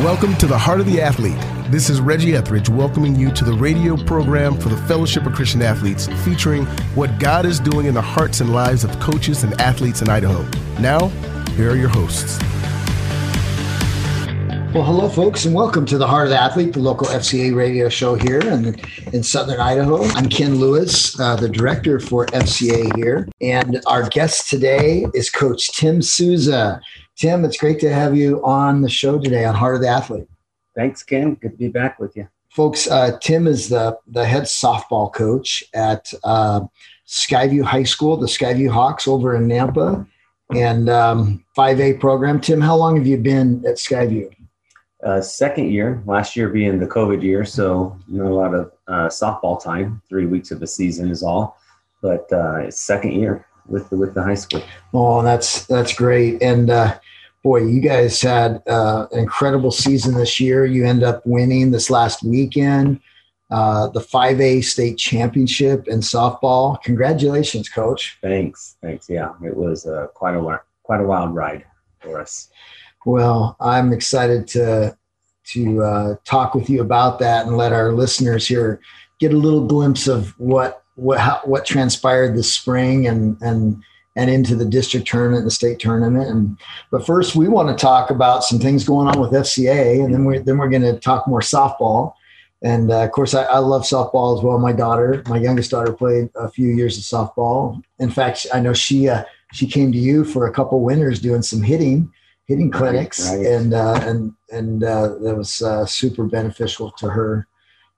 Welcome to the Heart of the Athlete. This is Reggie Etheridge welcoming you to the radio program for the Fellowship of Christian Athletes, featuring what God is doing in the hearts and lives of coaches and athletes in Idaho. Now, here are your hosts. Well, hello, folks, and welcome to the Heart of the Athlete, the local FCA radio show here in, in Southern Idaho. I'm Ken Lewis, uh, the director for FCA here, and our guest today is Coach Tim Souza. Tim, it's great to have you on the show today on Heart of the Athlete. Thanks, Ken. Good to be back with you. Folks, uh, Tim is the, the head softball coach at uh, Skyview High School, the Skyview Hawks over in Nampa, and um, 5A program. Tim, how long have you been at Skyview? Uh, second year, last year being the COVID year, so not a lot of uh, softball time. Three weeks of the season is all, but uh, it's second year with the, with the high school. Oh, that's that's great. And uh, boy, you guys had uh, an incredible season this year. You end up winning this last weekend uh, the 5A state championship in softball. Congratulations, coach. Thanks. Thanks. Yeah, it was uh, quite a quite a wild ride for us. Well, I'm excited to to uh, talk with you about that and let our listeners here get a little glimpse of what what how, what transpired this spring and and and into the district tournament and the state tournament. And but first, we want to talk about some things going on with FCA, and then we then we're going to talk more softball. And uh, of course, I, I, love softball as well. My daughter, my youngest daughter, played a few years of softball. In fact, I know she uh, she came to you for a couple winters doing some hitting hitting clinics, right. and uh, and and uh, that was uh, super beneficial to her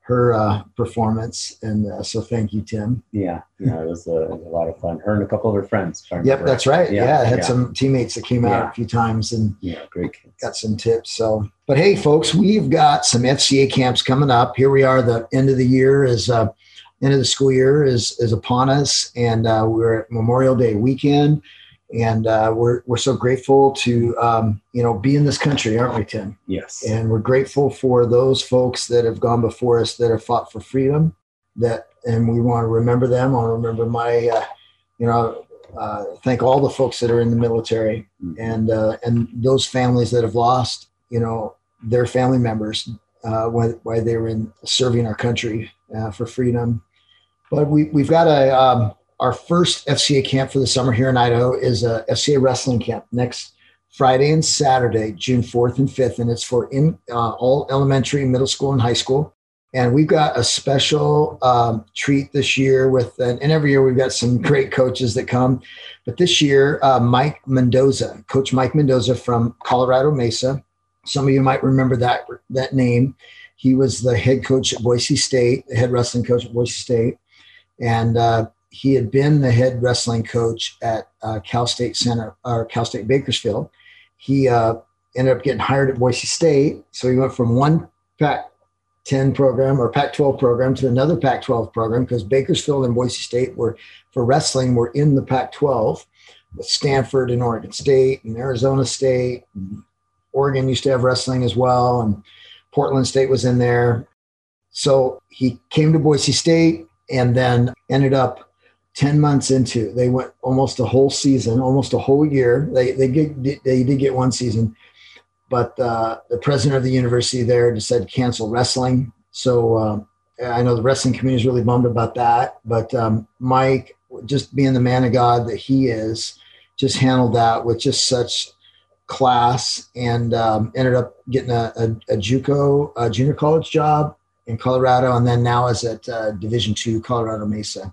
her uh, performance. And uh, so thank you, Tim. Yeah, yeah, it was, a, a lot of fun. Her and a couple of her friends. Yep, that's right. Yeah, yeah I had yeah. some teammates that came out yeah. a few times and yeah, great kids. got some tips. So, but hey, folks, we've got some FCA camps coming up. Here we are. The end of the year is. Uh, end of the school year is is upon us, and uh, we're at Memorial Day weekend and uh, we're we're so grateful to um, you know be in this country, aren't we, Tim? Yes. And we're grateful for those folks that have gone before us that have fought for freedom. That and we want to remember them. I want to remember my, uh, you know, uh, thank all the folks that are in the military mm-hmm. and uh, and those families that have lost, you know, their family members uh, while, while they were in serving our country uh, for freedom. But we we've got a um, our first FCA camp for the summer here in Idaho is a FCA wrestling camp next Friday and Saturday, June 4th and 5th, and it's for in uh, all elementary, middle school, and high school. And we've got a special um, treat this year with, and, every year we've got some great coaches that come. But this year, uh, Mike Mendoza, Coach Mike Mendoza from Colorado Mesa. Some of you might remember that that name. He was the head coach at Boise State, the head wrestling coach at Boise State, and uh, he had been the head wrestling coach at uh, Cal State Center or Cal State Bakersfield. He uh, ended up getting hired at Boise State, so he went from one Pac-10 program or Pac-12 program to another Pac-12 program because Bakersfield and Boise State were for wrestling were in the Pac-12 with Stanford and Oregon State and Arizona State. And Oregon used to have wrestling as well, and Portland State was in there. So he came to Boise State and then ended up 10 months into they went almost a whole season almost a whole year. They they they did get one season but uh, the president of the university there decided to cancel wrestling. So uh, i know the wrestling community is really bummed about that but um, mike just being the man of god that he is just handled that with just such class and um, ended up getting a, a, a juco a junior college job in colorado and then now is at uh, division two colorado mesa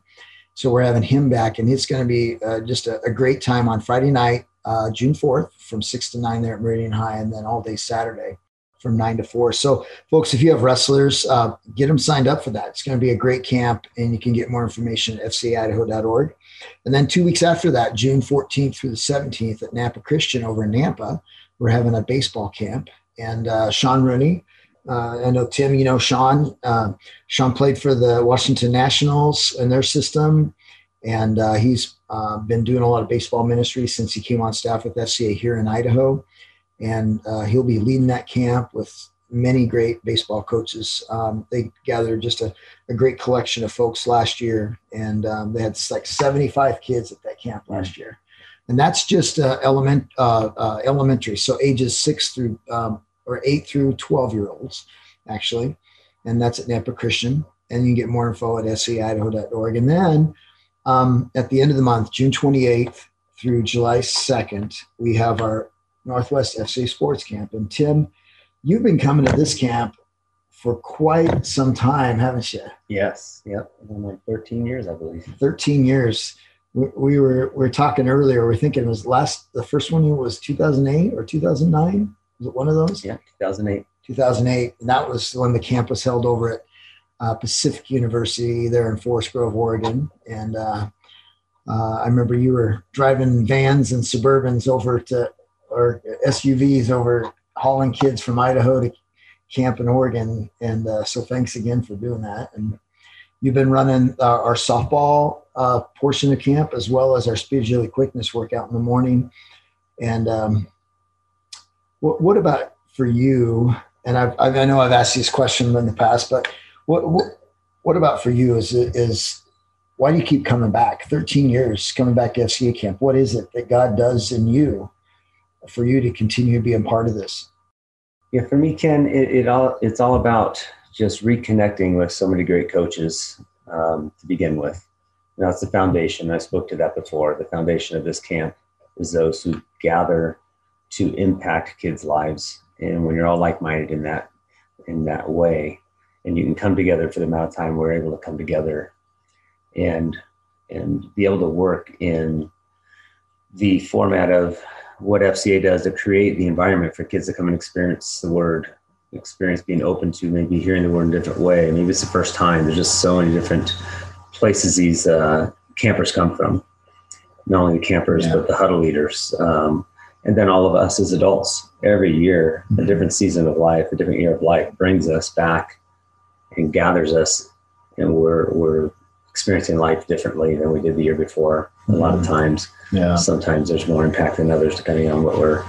so we're having him back, and it's going to be uh, just a, a, great time on Friday night, uh, June 4th, from 6 to 9 there at Meridian High, and then all day Saturday from 9 to 4. So, folks, if you have wrestlers, uh, get them signed up for that. It's going to be a great camp, and you can get more information at fcaidaho.org. And then two weeks after that, June 14th through the 17th at Nampa Christian over in Nampa, we're having a baseball camp. And uh, Sean Rooney, uh, I know Tim, you know Sean. Uh, Sean played for the Washington Nationals in their system, and uh, he's uh, been doing a lot of baseball ministry since he came on staff with FCA here in Idaho. And uh, he'll be leading that camp with many great baseball coaches. Um, they gathered just a, a, great collection of folks last year, and um, they had like 75 kids at that camp last year. And that's just uh, element elementary, so ages six through um, or eight through 12 year olds, actually. And that's at Nampa Christian. And you can get more info at fcaidaho.org. And then um, at the end of the month, June 28th through July 2nd, we have our Northwest FCA Sports Camp. And Tim, you've been coming to this camp for quite some time, haven't you? Yes. Yep. Like 13 years, I believe. 13 years. We, we were we were talking earlier. We are thinking it was last the first one was 2008 or 2009. Was it one of those? Yeah, 2008. 2008. And that was when the camp was held over at uh, Pacific University there in Forest Grove, Oregon. And uh, uh, I remember you were driving vans and Suburbans over to, or SUVs over hauling kids from Idaho to camp in Oregon. And uh, so thanks again for doing that. And you've been running uh, our softball uh, portion of camp as well as our speed agility quickness workout in the morning. And um, what, what about for you? And I've, i know I've asked this question in the past, but what, what, what about for you is, is why do you keep coming back 13 years coming back to FCA camp? What is it that God does in you for you to continue being part of this? Yeah, for me, Ken, it, it all, it's all about just reconnecting with so many great coaches um, to begin with. That's the foundation. I spoke to that before. The foundation of this camp is those who gather to impact kids' lives. And when you're all like-minded in that in that way, and you can come together for the amount of time we're able to come together and and be able to work in the format of what FCA does to create the environment for kids to come and experience the word, experience being open to maybe hearing the word in a different way. Maybe it's the first time. There's just so many different places these uh, campers come from. Not only the campers, yeah. but the huddle leaders. Um, and then all of us as adults every year, a different season of life, a different year of life brings us back and gathers us, and we're we're experiencing life differently than we did the year before. A lot of mm-hmm. times, yeah. Sometimes there's more impact than others, depending on what we're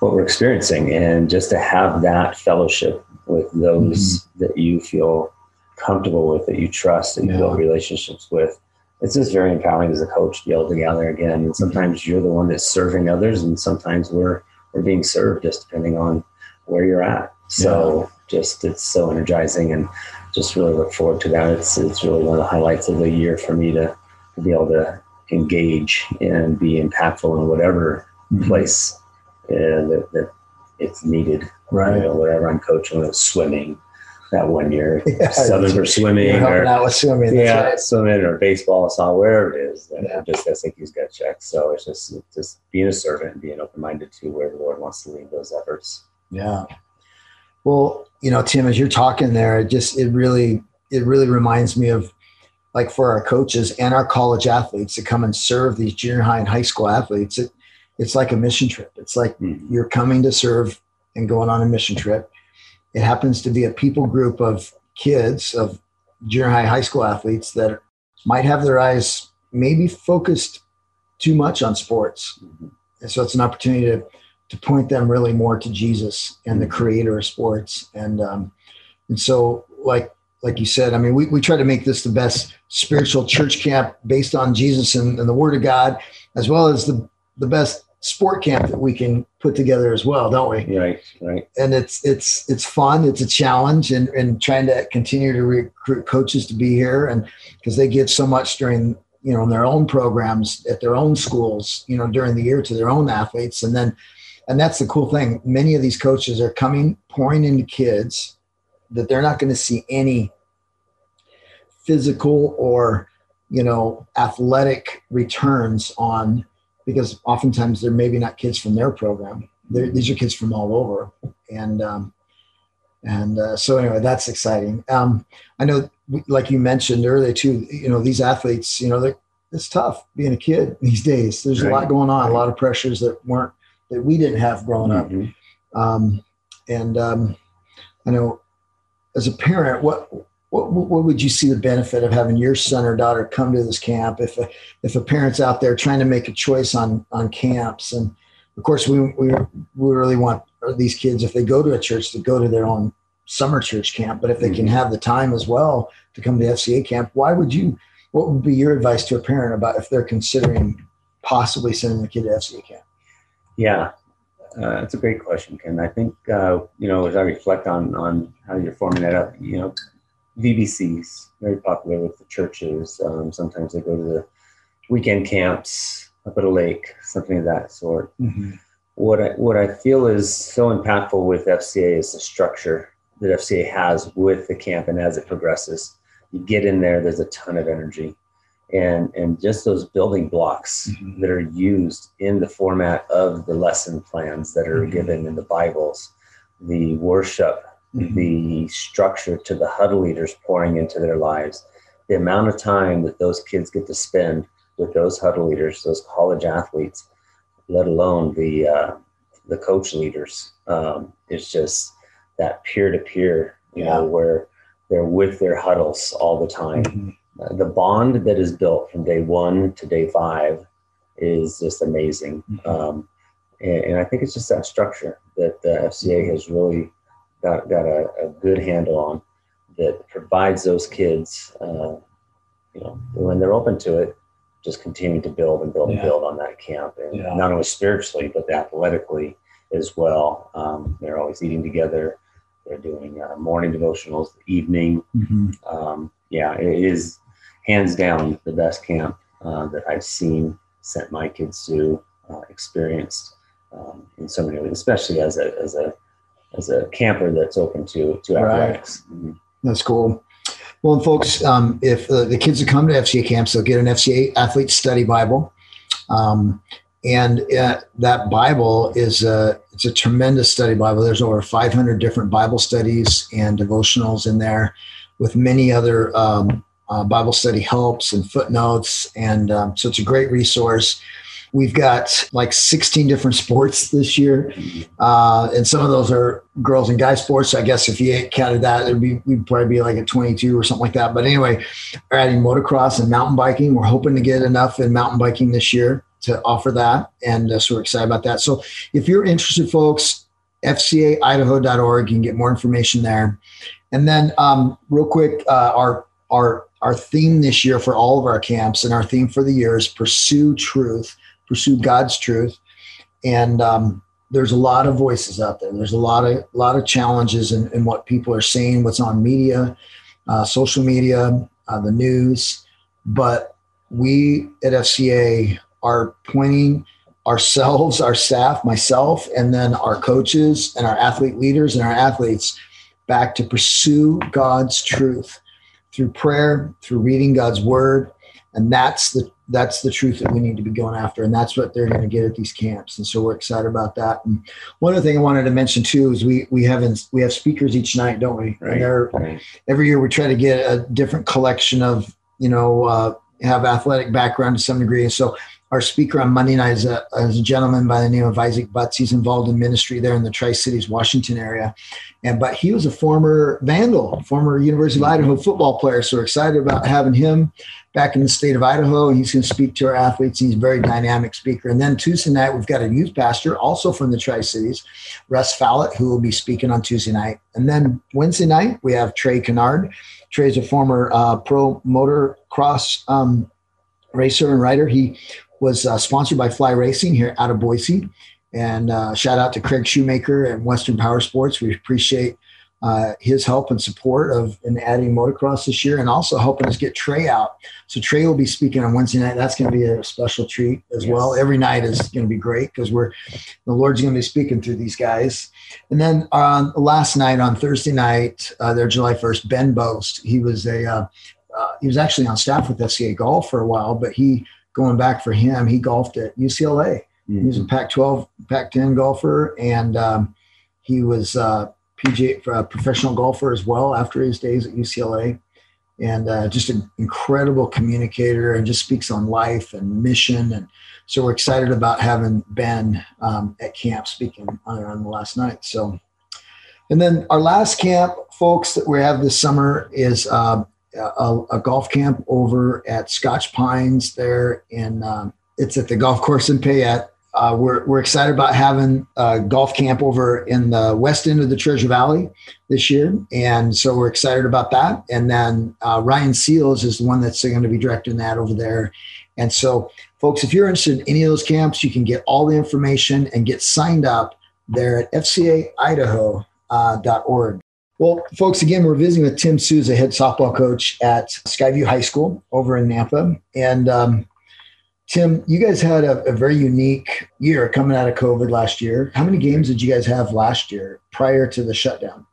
what we're experiencing, and just to have that fellowship with those mm-hmm. that you feel comfortable with, that you trust, that you yeah. build relationships with. It's just very empowering as a coach to be able to gather again. And sometimes you're the one that's serving others, and sometimes we're we're being served, just depending on where you're at. So yeah. just it's so energizing and just really look forward to that. It's it's really one of the highlights of the year for me to, to be able to engage and be impactful in whatever mm-hmm. place uh, that, that it's needed. Right. You know, whatever I'm coaching, with swimming that one year, yeah, Southern for swimming, or out with swimming, yeah, right. swimming or baseball, so wherever it is. Yeah. just I think he's got checks. So it's just just being a servant and being open minded to where the Lord wants to lead those efforts. Yeah. Well, you know, Tim, as you're talking there, it just it really it really reminds me of like for our coaches and our college athletes to come and serve these junior high and high school athletes. It, it's like a mission trip. It's like mm-hmm. you're coming to serve and going on a mission trip. It happens to be a people group of kids of junior high, high school athletes that might have their eyes maybe focused too much on sports. Mm-hmm. And so it's an opportunity to to point them really more to Jesus and the mm-hmm. creator of sports. And um, and so like like you said, I mean, we, we try to make this the best spiritual church camp based on Jesus and, and the word of God, as well as the, the best sport camp that we can put together as well, don't we? Right, right. And it's it's it's fun. It's a challenge, and and trying to continue to recruit coaches to be here, and because they give so much during you know in their own programs at their own schools, you know during the year to their own athletes, and then and that's the cool thing. Many of these coaches are coming, pouring into kids that they're not going to see any physical or, you know, athletic returns on because oftentimes they're maybe not kids from their program. They're, these are kids from all over. And, um, and uh, so anyway, that's exciting. Um, I know, like you mentioned earlier too, you know, these athletes, you know, it's tough being a kid these days. There's right. a lot going on, a lot of pressures that weren't that we didn't have growing mm-hmm. up. Um, and um, I know as a parent, what, what what would you see the benefit of having your son or daughter come to this camp if a, if a parent's out there trying to make a choice on on camps and of course we we, we really want these kids if they go to a church to go to their own summer church camp but if they mm-hmm. can have the time as well to come to FCA camp why would you what would be your advice to a parent about if they're considering possibly sending the kid to FCA camp yeah, uh, that's a great question, Ken. I think uh, you know as I reflect on on how you're forming that up, you know, VBCs very popular with the churches. Um, sometimes they go to the weekend camps up at a lake, something of that sort. Mm-hmm. What I what I feel is so impactful with FCA is the structure that FCA has with the camp, and as it progresses, you get in there. There's a ton of energy and and just those building blocks mm-hmm. that are used in the format of the lesson plans that are mm-hmm. given in the bibles the worship mm-hmm. the structure to the huddle leaders pouring into their lives the amount of time that those kids get to spend with those huddle leaders those college athletes let alone the uh, the coach leaders um, it's just that peer-to-peer you yeah. know where they're with their huddles all the time mm-hmm uh, the bond that is built from day one to day five is just amazing. Mm-hmm. Um, and, and, I think it's just that structure that the FCA has really got, got a, a good handle on that provides those kids, uh, you know, when they're open to it, just continue to build and build yeah. and build on that camp. And yeah. not only spiritually, but athletically as well. Um, they're always eating together. They're doing uh, morning devotionals, evening. Mm-hmm. Um, yeah, it is hands down the best camp uh, that I've seen, sent my kids to, uh, experienced um, in so many ways, especially as a as a as a camper that's open to to athletics. Right. Mm-hmm. That's cool. Well, and folks, um, if uh, the kids who come to FCA camps, they'll get an FCA athlete study Bible. Um, and uh, that Bible is a it's a tremendous study Bible. There's over 500 different Bible studies and devotionals in there, with many other um, uh, Bible study helps and footnotes. And um, so it's a great resource. We've got like 16 different sports this year. Uh, and some of those are girls and guys sports. So I guess if you counted that, it'd be, we'd probably be like at 22 or something like that. But anyway, we're adding motocross and mountain biking. We're hoping to get enough in mountain biking this year to offer that. And uh, so we're excited about that. So if you're interested, folks, fcaidaho.org, you can get more information there. And then, um, real quick, uh, our our our theme this year for all of our camps and our theme for the year is pursue truth, pursue God's truth. And um, there's a lot of voices out there. There's a lot of lot of challenges in, in what people are saying, what's on media, uh, social media, uh, the news. But we at FCA are pointing ourselves, our staff, myself, and then our coaches and our athlete leaders and our athletes back to pursue God's truth through prayer, through reading God's word. And that's the that's the truth that we need to be going after. And that's what they're going to get at these camps. And so we're excited about that. And one other thing I wanted to mention too is we we have we have speakers each night, don't we? Right. right. Every year we try to get a different collection of, you know, uh, have athletic background to some degree. And so our speaker on Monday night is a, is a, gentleman by the name of Isaac Butts. He's involved in ministry there in the Tri Cities, Washington area, and but he was a former Vandal, former University of Idaho football player. So we're excited about having him back in the state of Idaho. He's going to speak to our athletes. He's a very dynamic speaker. And then Tuesday night we've got a youth pastor, also from the Tri Cities, Russ Fallett, who will be speaking on Tuesday night. And then Wednesday night we have Trey Kennard. Trey's a former uh, pro motocross um, racer and rider. He was uh, sponsored by Fly Racing here out of Boise. And uh, shout out to Craig Shoemaker and Western Power Sports. We appreciate uh, his help and support of in adding motocross this year, and also helping us get Trey out. So Trey will be speaking on Wednesday night. That's going to be a special treat as yes. well. Every night is going to be great because we're the Lord's going to be speaking through these guys. And then on last night on Thursday night, uh, their July first, Ben Boast. He was a uh, uh, he was actually on staff with FCA Golf for a while, but he going back for him, he golfed at UCLA. Mm-hmm. He was a Pac-12, Pac-10 golfer, and um, he was uh, PGA a professional golfer as well after his days at UCLA, and uh, just an incredible communicator and just speaks on life and mission. And so we're excited about having Ben um, at camp speaking on, on the last night. So, and then our last camp, folks, that we have this summer is uh, a, a, golf camp over at Scotch Pines there in um, it's at the golf course in Payette. Uh, we're, we're excited about having a golf camp over in the west end of the Treasure Valley this year. And so we're excited about that. And then uh, Ryan Seals is the one that's going to be directing that over there. And so, folks, if you're interested in any of those camps, you can get all the information and get signed up there at fcaidaho.org. Well, folks, again, we're visiting with Tim Souza, head softball coach at Skyview High School over in Nampa. And um, Tim, you guys had a, a, very unique year coming out of COVID last year. How many games did you guys have last year prior to the shutdown?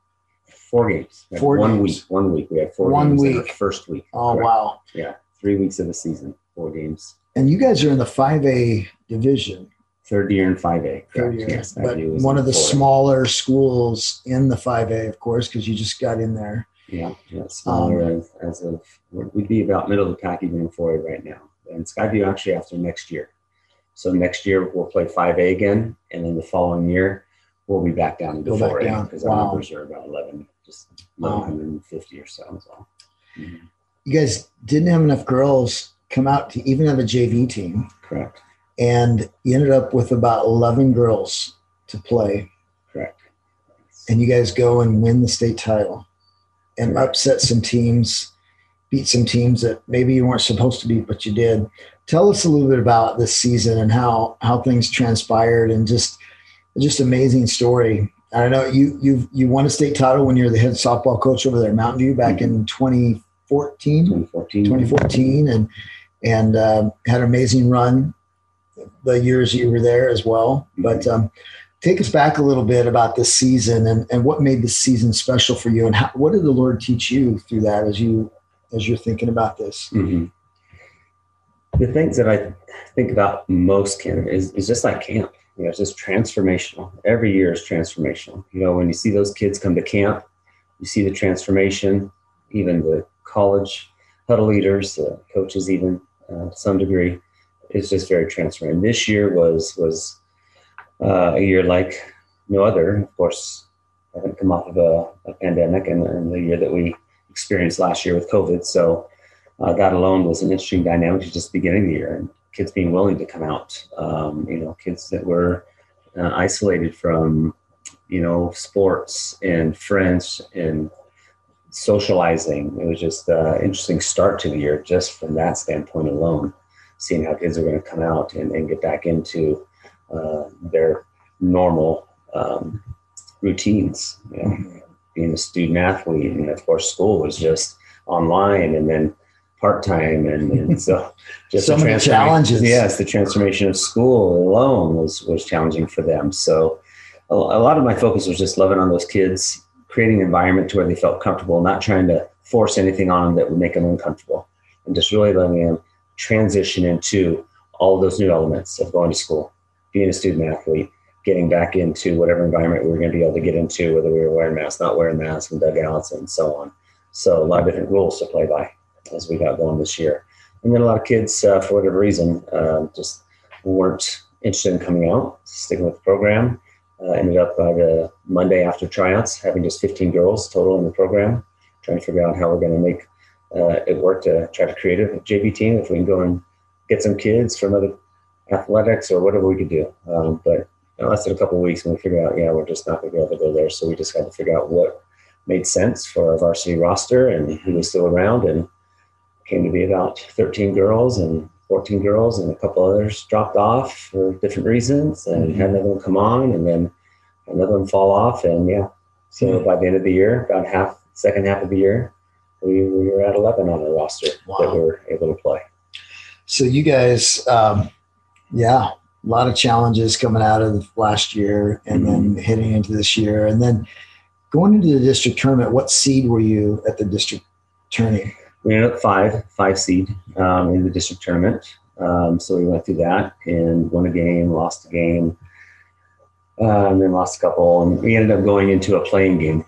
Four games. Four one games. week. One week. We had four One games week. first week. Oh, Correct. wow. Yeah. Three weeks of the season. Four games. And you guys are in the 5A division. Third year in 5A. Third correct. year. Yes. but one of the 4A. smaller schools in the 5A, of course, because you just got in there. Yeah, yeah, smaller Um, as, as of we'd be about middle of the pack even in 4A right now. And Skyview actually after next year. So next year we'll play 5A again, and then the following year we'll be back down to Go 4A because Wow. our numbers are about 11, just Wow. 150 or so as well. Mhm. You guys didn't have enough girls come out to even have a JV team. Correct, and you ended up with about 11 girls to play. Correct. and you guys go and win the state title and upset some teams beat some teams that maybe you weren't supposed to beat but you did. Tell us a little bit about this season and how how things transpired and just just amazing story. I don't know you you you won a state title when you're the head softball coach over there at mountain view back in 2014 2014. 2014 and and um, had an amazing run the years you were there as well. But um, take us back a little bit about this season and, and what made this season special for you and how, what did the Lord teach you through that as you as you're thinking about this? Mhm. The things that I think about most, Ken, is, is just like camp. You know, it's just transformational. Every year is transformational. You know, when you see those kids come to camp, you see the transformation, even the college huddle leaders, the coaches, even uh, to some degree, it's just very transformative. This year was was uh, a year like no other. Of course, I haven't come off of a, a pandemic and, and the year that we experienced last year with COVID. So uh, that alone was an interesting dynamic just beginning the year and kids being willing to come out. Um, you know, kids that were uh, isolated from, you know, sports and friends and socializing. It was just an interesting start to the year just from that standpoint alone, seeing how kids are going to come out and, and get back into uh, their normal um, routines. You know, being a student athlete, and of course, school was just online, and then part time, and, and so just So the many challenges. Yes, the transformation of school alone was was challenging for them. So a, a lot of my focus was just loving on those kids, creating an environment to where they felt comfortable, not trying to force anything on them that would make them uncomfortable, and just really letting them transition into all those new elements of going to school, being a student athlete, getting back into whatever environment we were going to be able to get into, whether we were wearing masks, not wearing masks, and dugouts, and so on. So a lot of different rules to play by as we got going this year. And then a lot of kids, uh, for whatever reason, um, just weren't interested in coming out, sticking with the program. Uh, ended up by the Monday after tryouts having just 15 girls total in the program, trying to figure out how we're going to make uh, it work to try to create a JV team. If we can go and get some kids from other athletics or whatever we could do. Um, but it lasted a couple of weeks and we figured out, yeah, we're just not going to be able to go there. So we just had to figure out what made sense for our varsity roster and who was still around. And came to be about 13 girls and 14 girls and a couple others dropped off for different reasons and had another one come on and then another one fall off. And yeah, so by the end of the year, about half, second half of the year, we, we were at 11 on the roster that we were able to play. So you guys, um, yeah, a lot of challenges coming out of last year and then hitting into this year. And then going into the district tournament, what seed were you at the district tourney? we ended up five, five seed um, in the district tournament. Um, so we went through that and won a game, lost a game, uh, and then lost a couple. And we ended up going into a playing game.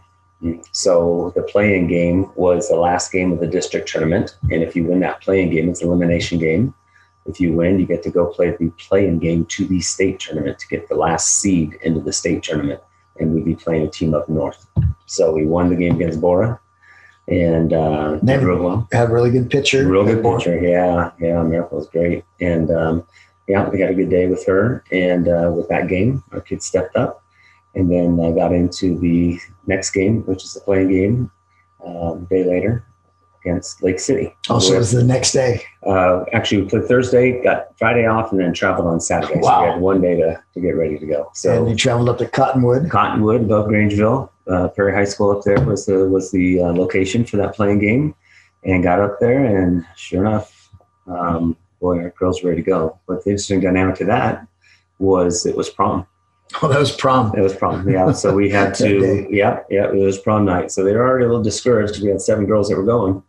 So the playing game was the last game of the district tournament. And if you win that playing game, it's an elimination game. If you win, you get to go play the playing game to the state tournament to get the last seed into the state tournament. And we'd be playing a team up north. So we won the game against Borah and uh, did real well. Had a really good pitcher. Real good pitcher. Yeah, yeah. Miracle was great. And um, yeah, we had a good day with her. And uh, with that game, our kids stepped up. And then I got into the next game, which is the playing game, um, day later. against Lake City. Also, it was the next day. Uh, actually, we played Thursday, got Friday off, and then traveled on Saturday. Wow. So we had one day to, to get ready to go. So and you traveled up to Cottonwood. Cottonwood above Grangeville, uh, Prairie High School up there was the was the uh, location for that playing game, and got up there, and sure enough, um, boy, our girls were ready to go. But the interesting dynamic to that was it was prom. Oh, that was prom. It was prom, yeah. So we had to, yeah, yeah. It was prom night, so they were already a little discouraged. We had seven girls that were going,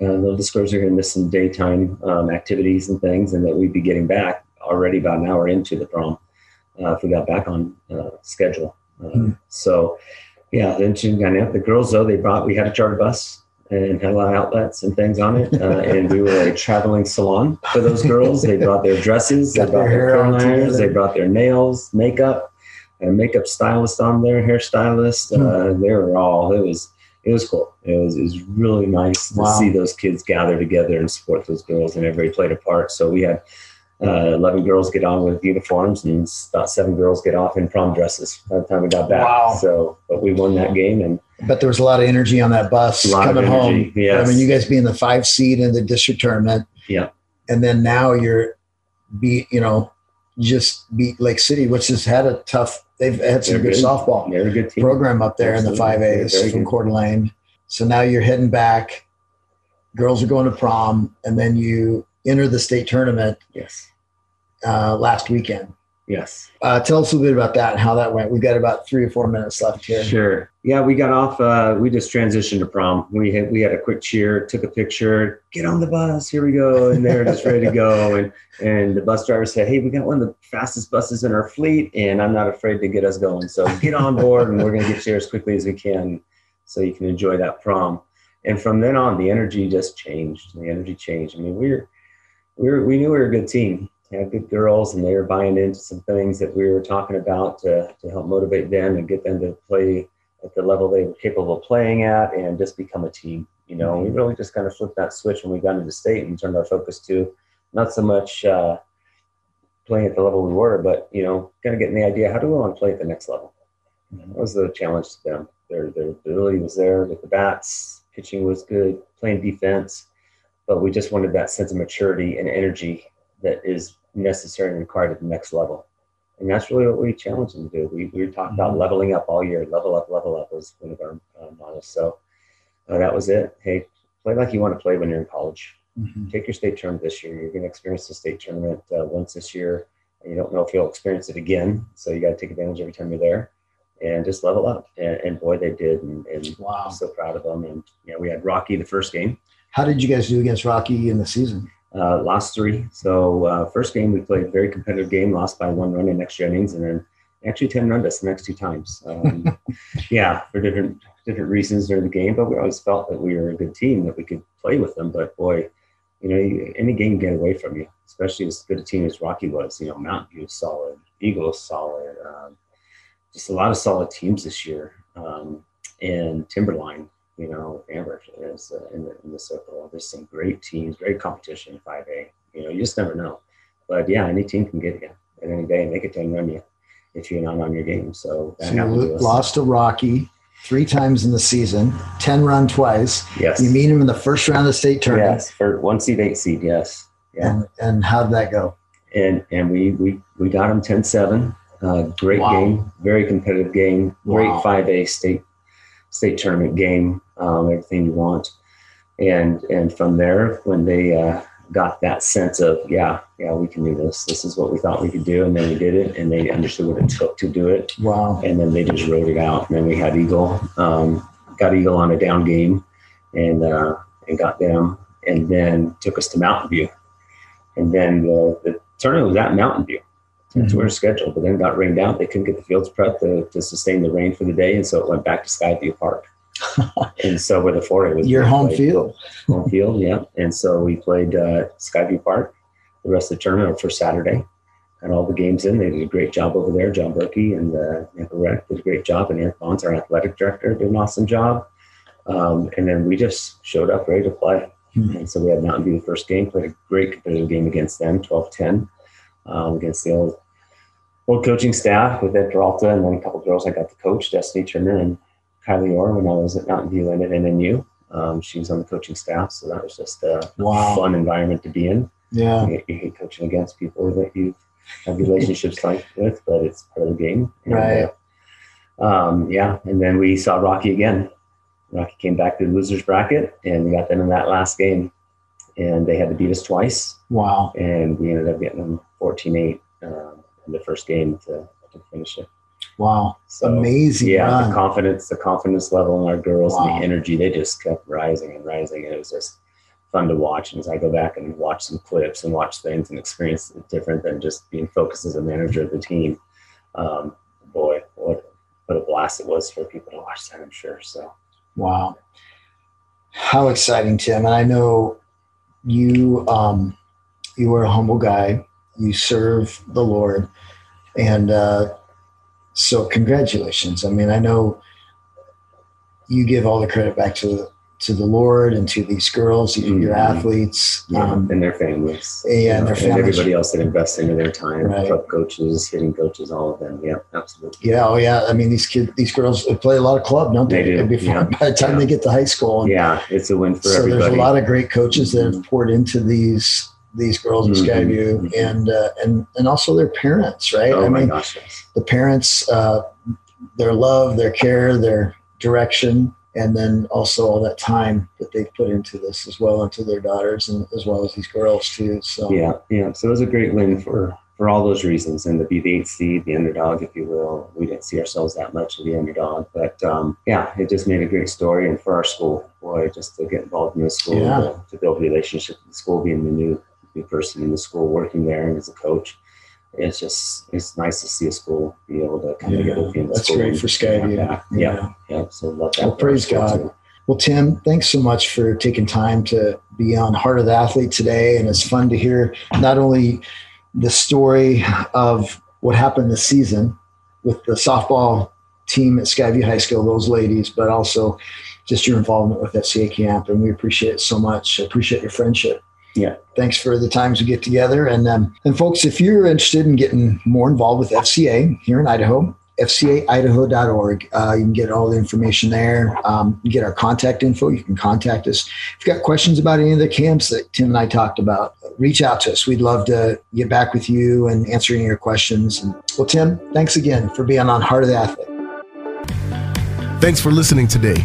uh, a little discouraged they're going to miss some daytime um, activities and things, and that we'd be getting back already about an hour into the prom uh, if we got back on uh, schedule. Hmm. So, yeah, the interesting dynamic. The girls, though, they brought we had a charter bus and had a lot of outlets and things on it, uh, and we were a traveling salon for those girls. They brought their dresses, they Got their brought their hair all irons, they brought their nails, makeup a makeup stylist on there, hairstylist. Hmm. Uh, they were all. It was it was cool. It was it was really nice to see those kids gather together and support those girls, and everybody played a part. So we had. Uh, 11 girls get on with uniforms and about seven girls get off in prom dresses by the time we got back. Wow. So, but we won that game and But there was a lot of energy on that bus coming home. Yes. I mean, you guys being the five seed in the district tournament. Yeah. And then now you're be, you know, just beat Lake City, which has had a tough, they've had some good, good. softball a good team. program up there in the five A's from good. Coeur d'Alene. So now you're heading back. Girls are going to prom, and then you enter the state tournament Yes. uh, last weekend. Yes. Uh, tell us a little bit about that and how that went. We've got about three or four minutes left here. Sure. Yeah, we got off. Uh, we just transitioned to prom. We had we had a quick cheer, took a picture. Get on the bus. Here we go, and they're just ready to go. And and the bus driver said, "Hey, we got one of the fastest buses in our fleet, and I'm not afraid to get us going. So get on board, and we're going to get you there as quickly as we can, so you can enjoy that prom." And from then on, the energy just changed. The energy changed. I mean, we were we were we knew we were a good team. Had good girls, and they were buying into some things that we were talking about to to help motivate them and get them to play at the level they were capable of playing at and just become a team. You know, we really just kind of flipped that switch when we got into state and turned our focus to not so much uh, playing at the level we were, but you know, kind of getting the idea how do we want to play at the next level. That was the challenge to them. Their their ability was there with the bats, pitching was good, playing defense, but we just wanted that sense of maturity and energy that is necessary and required at the next level. And that's really what we challenge them to do. We, we talked about Mhm. leveling up all year. Level up, level up was one of our uh, mottos. So uh, that was it. Hey, play like you want to play when you're in college. Mhm. Take your state tournament this year. You're going to experience the state tournament uh, once this year. And you don't know if you'll experience it again. So you got to take advantage every time you're there and just level up. And, and boy, they did. And, and Wow. I'm so proud of them. And, you know, we had Rocky the first game. How did you guys do against Rocky in the season? Uh, lost three. So uh, first game we played a very competitive game, lost by one run in extra innings, and then actually ten run us the next two times. Um, yeah, for different different reasons during the game, but we always felt that we were a good team that we could play with them. But boy, you know, you- any game can get away from you, especially as good a team as Rocky was. You know, Mountain View is solid, Eagle is solid, um, just a lot of solid teams this year, um, and Timberline you know, Amber is uh, in the in the circle. There's some great teams, great competition in 5A. You know, you just never know. But yeah, any team can get you at any day and they could 10 run you if you're not on your game. So So you lost to Rocky three times in the season, 10 run twice. Yes. You meet him in the first round of the state tournament. Yes. For one seed, eight seed. Yes. Yeah. And, and how did that go? And and we we we got them 10-7. Uh, great Wow. game, very competitive game, great Wow. 5A state state tournament game, um, everything you want. And and from there, when they uh, got that sense of yeah, yeah, we can do this. This is what we thought we could do, and then we did it, and they understood what it took to do it, Wow. and then they just wrote it out. And then we had Eagle, um, got Eagle on a down game, and uh, and got them, and then took us to Mountain View, and then the, the tournament was at Mountain View. Mhm. where it's scheduled, but then it got rained out. They couldn't get the fields prepped to, to sustain the rain for the day, and so it went back to Skyview Park. and so where the 4A was Your home played. field. home field, yeah. And so we played uh, Skyview Park the rest of the tournament for Saturday. Had all the games in. They did a great job over there. John Berkey and uh, Michael Reck did a great job, and Eric Bonds, our athletic director, did an awesome job. Um, and then we just showed up ready to play. Hmm. And so we had Mountain View the first game, played a great competitive game against them, 12-10, um, against the old old coaching staff with Ed Peralta and then a couple of girls I got to coach, Destiny Turner and Kylie Orr when I was at Mountain View and at NNU. Um, she was on the coaching staff, so that was just a Wow. fun environment to be in. Yeah. You, you hate coaching against people that you have relationships like with, but it's part of the game. And, Right. uh, um, yeah, and then we saw Rocky again. Rocky came back to the losers bracket, and we got them in that last game, and they had to beat us twice, Wow. and we ended up getting them 14-8 um, in the first game to, to finish it. Wow. So Amazing yeah, run. the confidence, the confidence level in our girls Wow. and the energy, they just kept rising and rising, and it was just fun to watch. And as I go back and watch some clips and watch things and experience it different than just being focused as a manager of the team, um, boy, what what a blast it was for people to watch that. I'm sure. So Wow. How exciting, Tim. And I know you um you are a humble guy. You serve the Lord. And uh so congratulations. I mean, I know you give all the credit back to to the Lord and to these girls, your your Mhm. athletes. yeah, Um, and their families, yeah, you and their families. everybody else that invests into their time, Right. club coaches, hitting coaches, all of them. Yeah, absolutely. yeah, oh yeah. I mean, these kids, these girls play a lot of club, don't they? They do, Before yeah. by the time Yeah. they get to high school, and Yeah, it's a win for so everybody. there's a lot of great coaches that have Mhm. poured into these these girls in Mhm, Skyview mhm. and uh, and and also their parents, right? oh I my mean, gosh, yes. the parents, uh, their love, their care, their direction, and then also all that time that they've put into this as well, into their daughters and as well as these girls too. So Yeah, yeah. So it was a great win for for all those reasons, and to be the eighth seed, the underdog, if you will. We didn't see ourselves that much of the underdog, but um, yeah, it just made a great story. And for our school, boy, just to get involved in the school, Yeah. to, to build a relationship with the school, being the new new person in the school, working there and as a coach. It's just it's nice to see a school be able to come Yeah, together with the that's school. great for Skyview. Yeah, Yeah. yeah, yeah. So love that. Well, praise God. too. Well, Tim, thanks so much for taking time to be on Heart of the Athlete today. And it's fun to hear not only the story of what happened this season with the softball team at Skyview High School, those ladies, but also just your involvement with FCA camp. And we appreciate it so much. I appreciate your friendship. Yeah. Thanks for the times we get together. And um, and folks, if you're interested in getting more involved with FCA here in Idaho, fcaidaho.org. Uh, you can get all the information there. Um, get our contact info. You can contact us. If you've got questions about any of the camps that Tim and I talked about, reach out to us. We'd love to get back with you and answer any of your questions. And, well, Tim, thanks again for being on Heart of the Athlete. Thanks for listening today.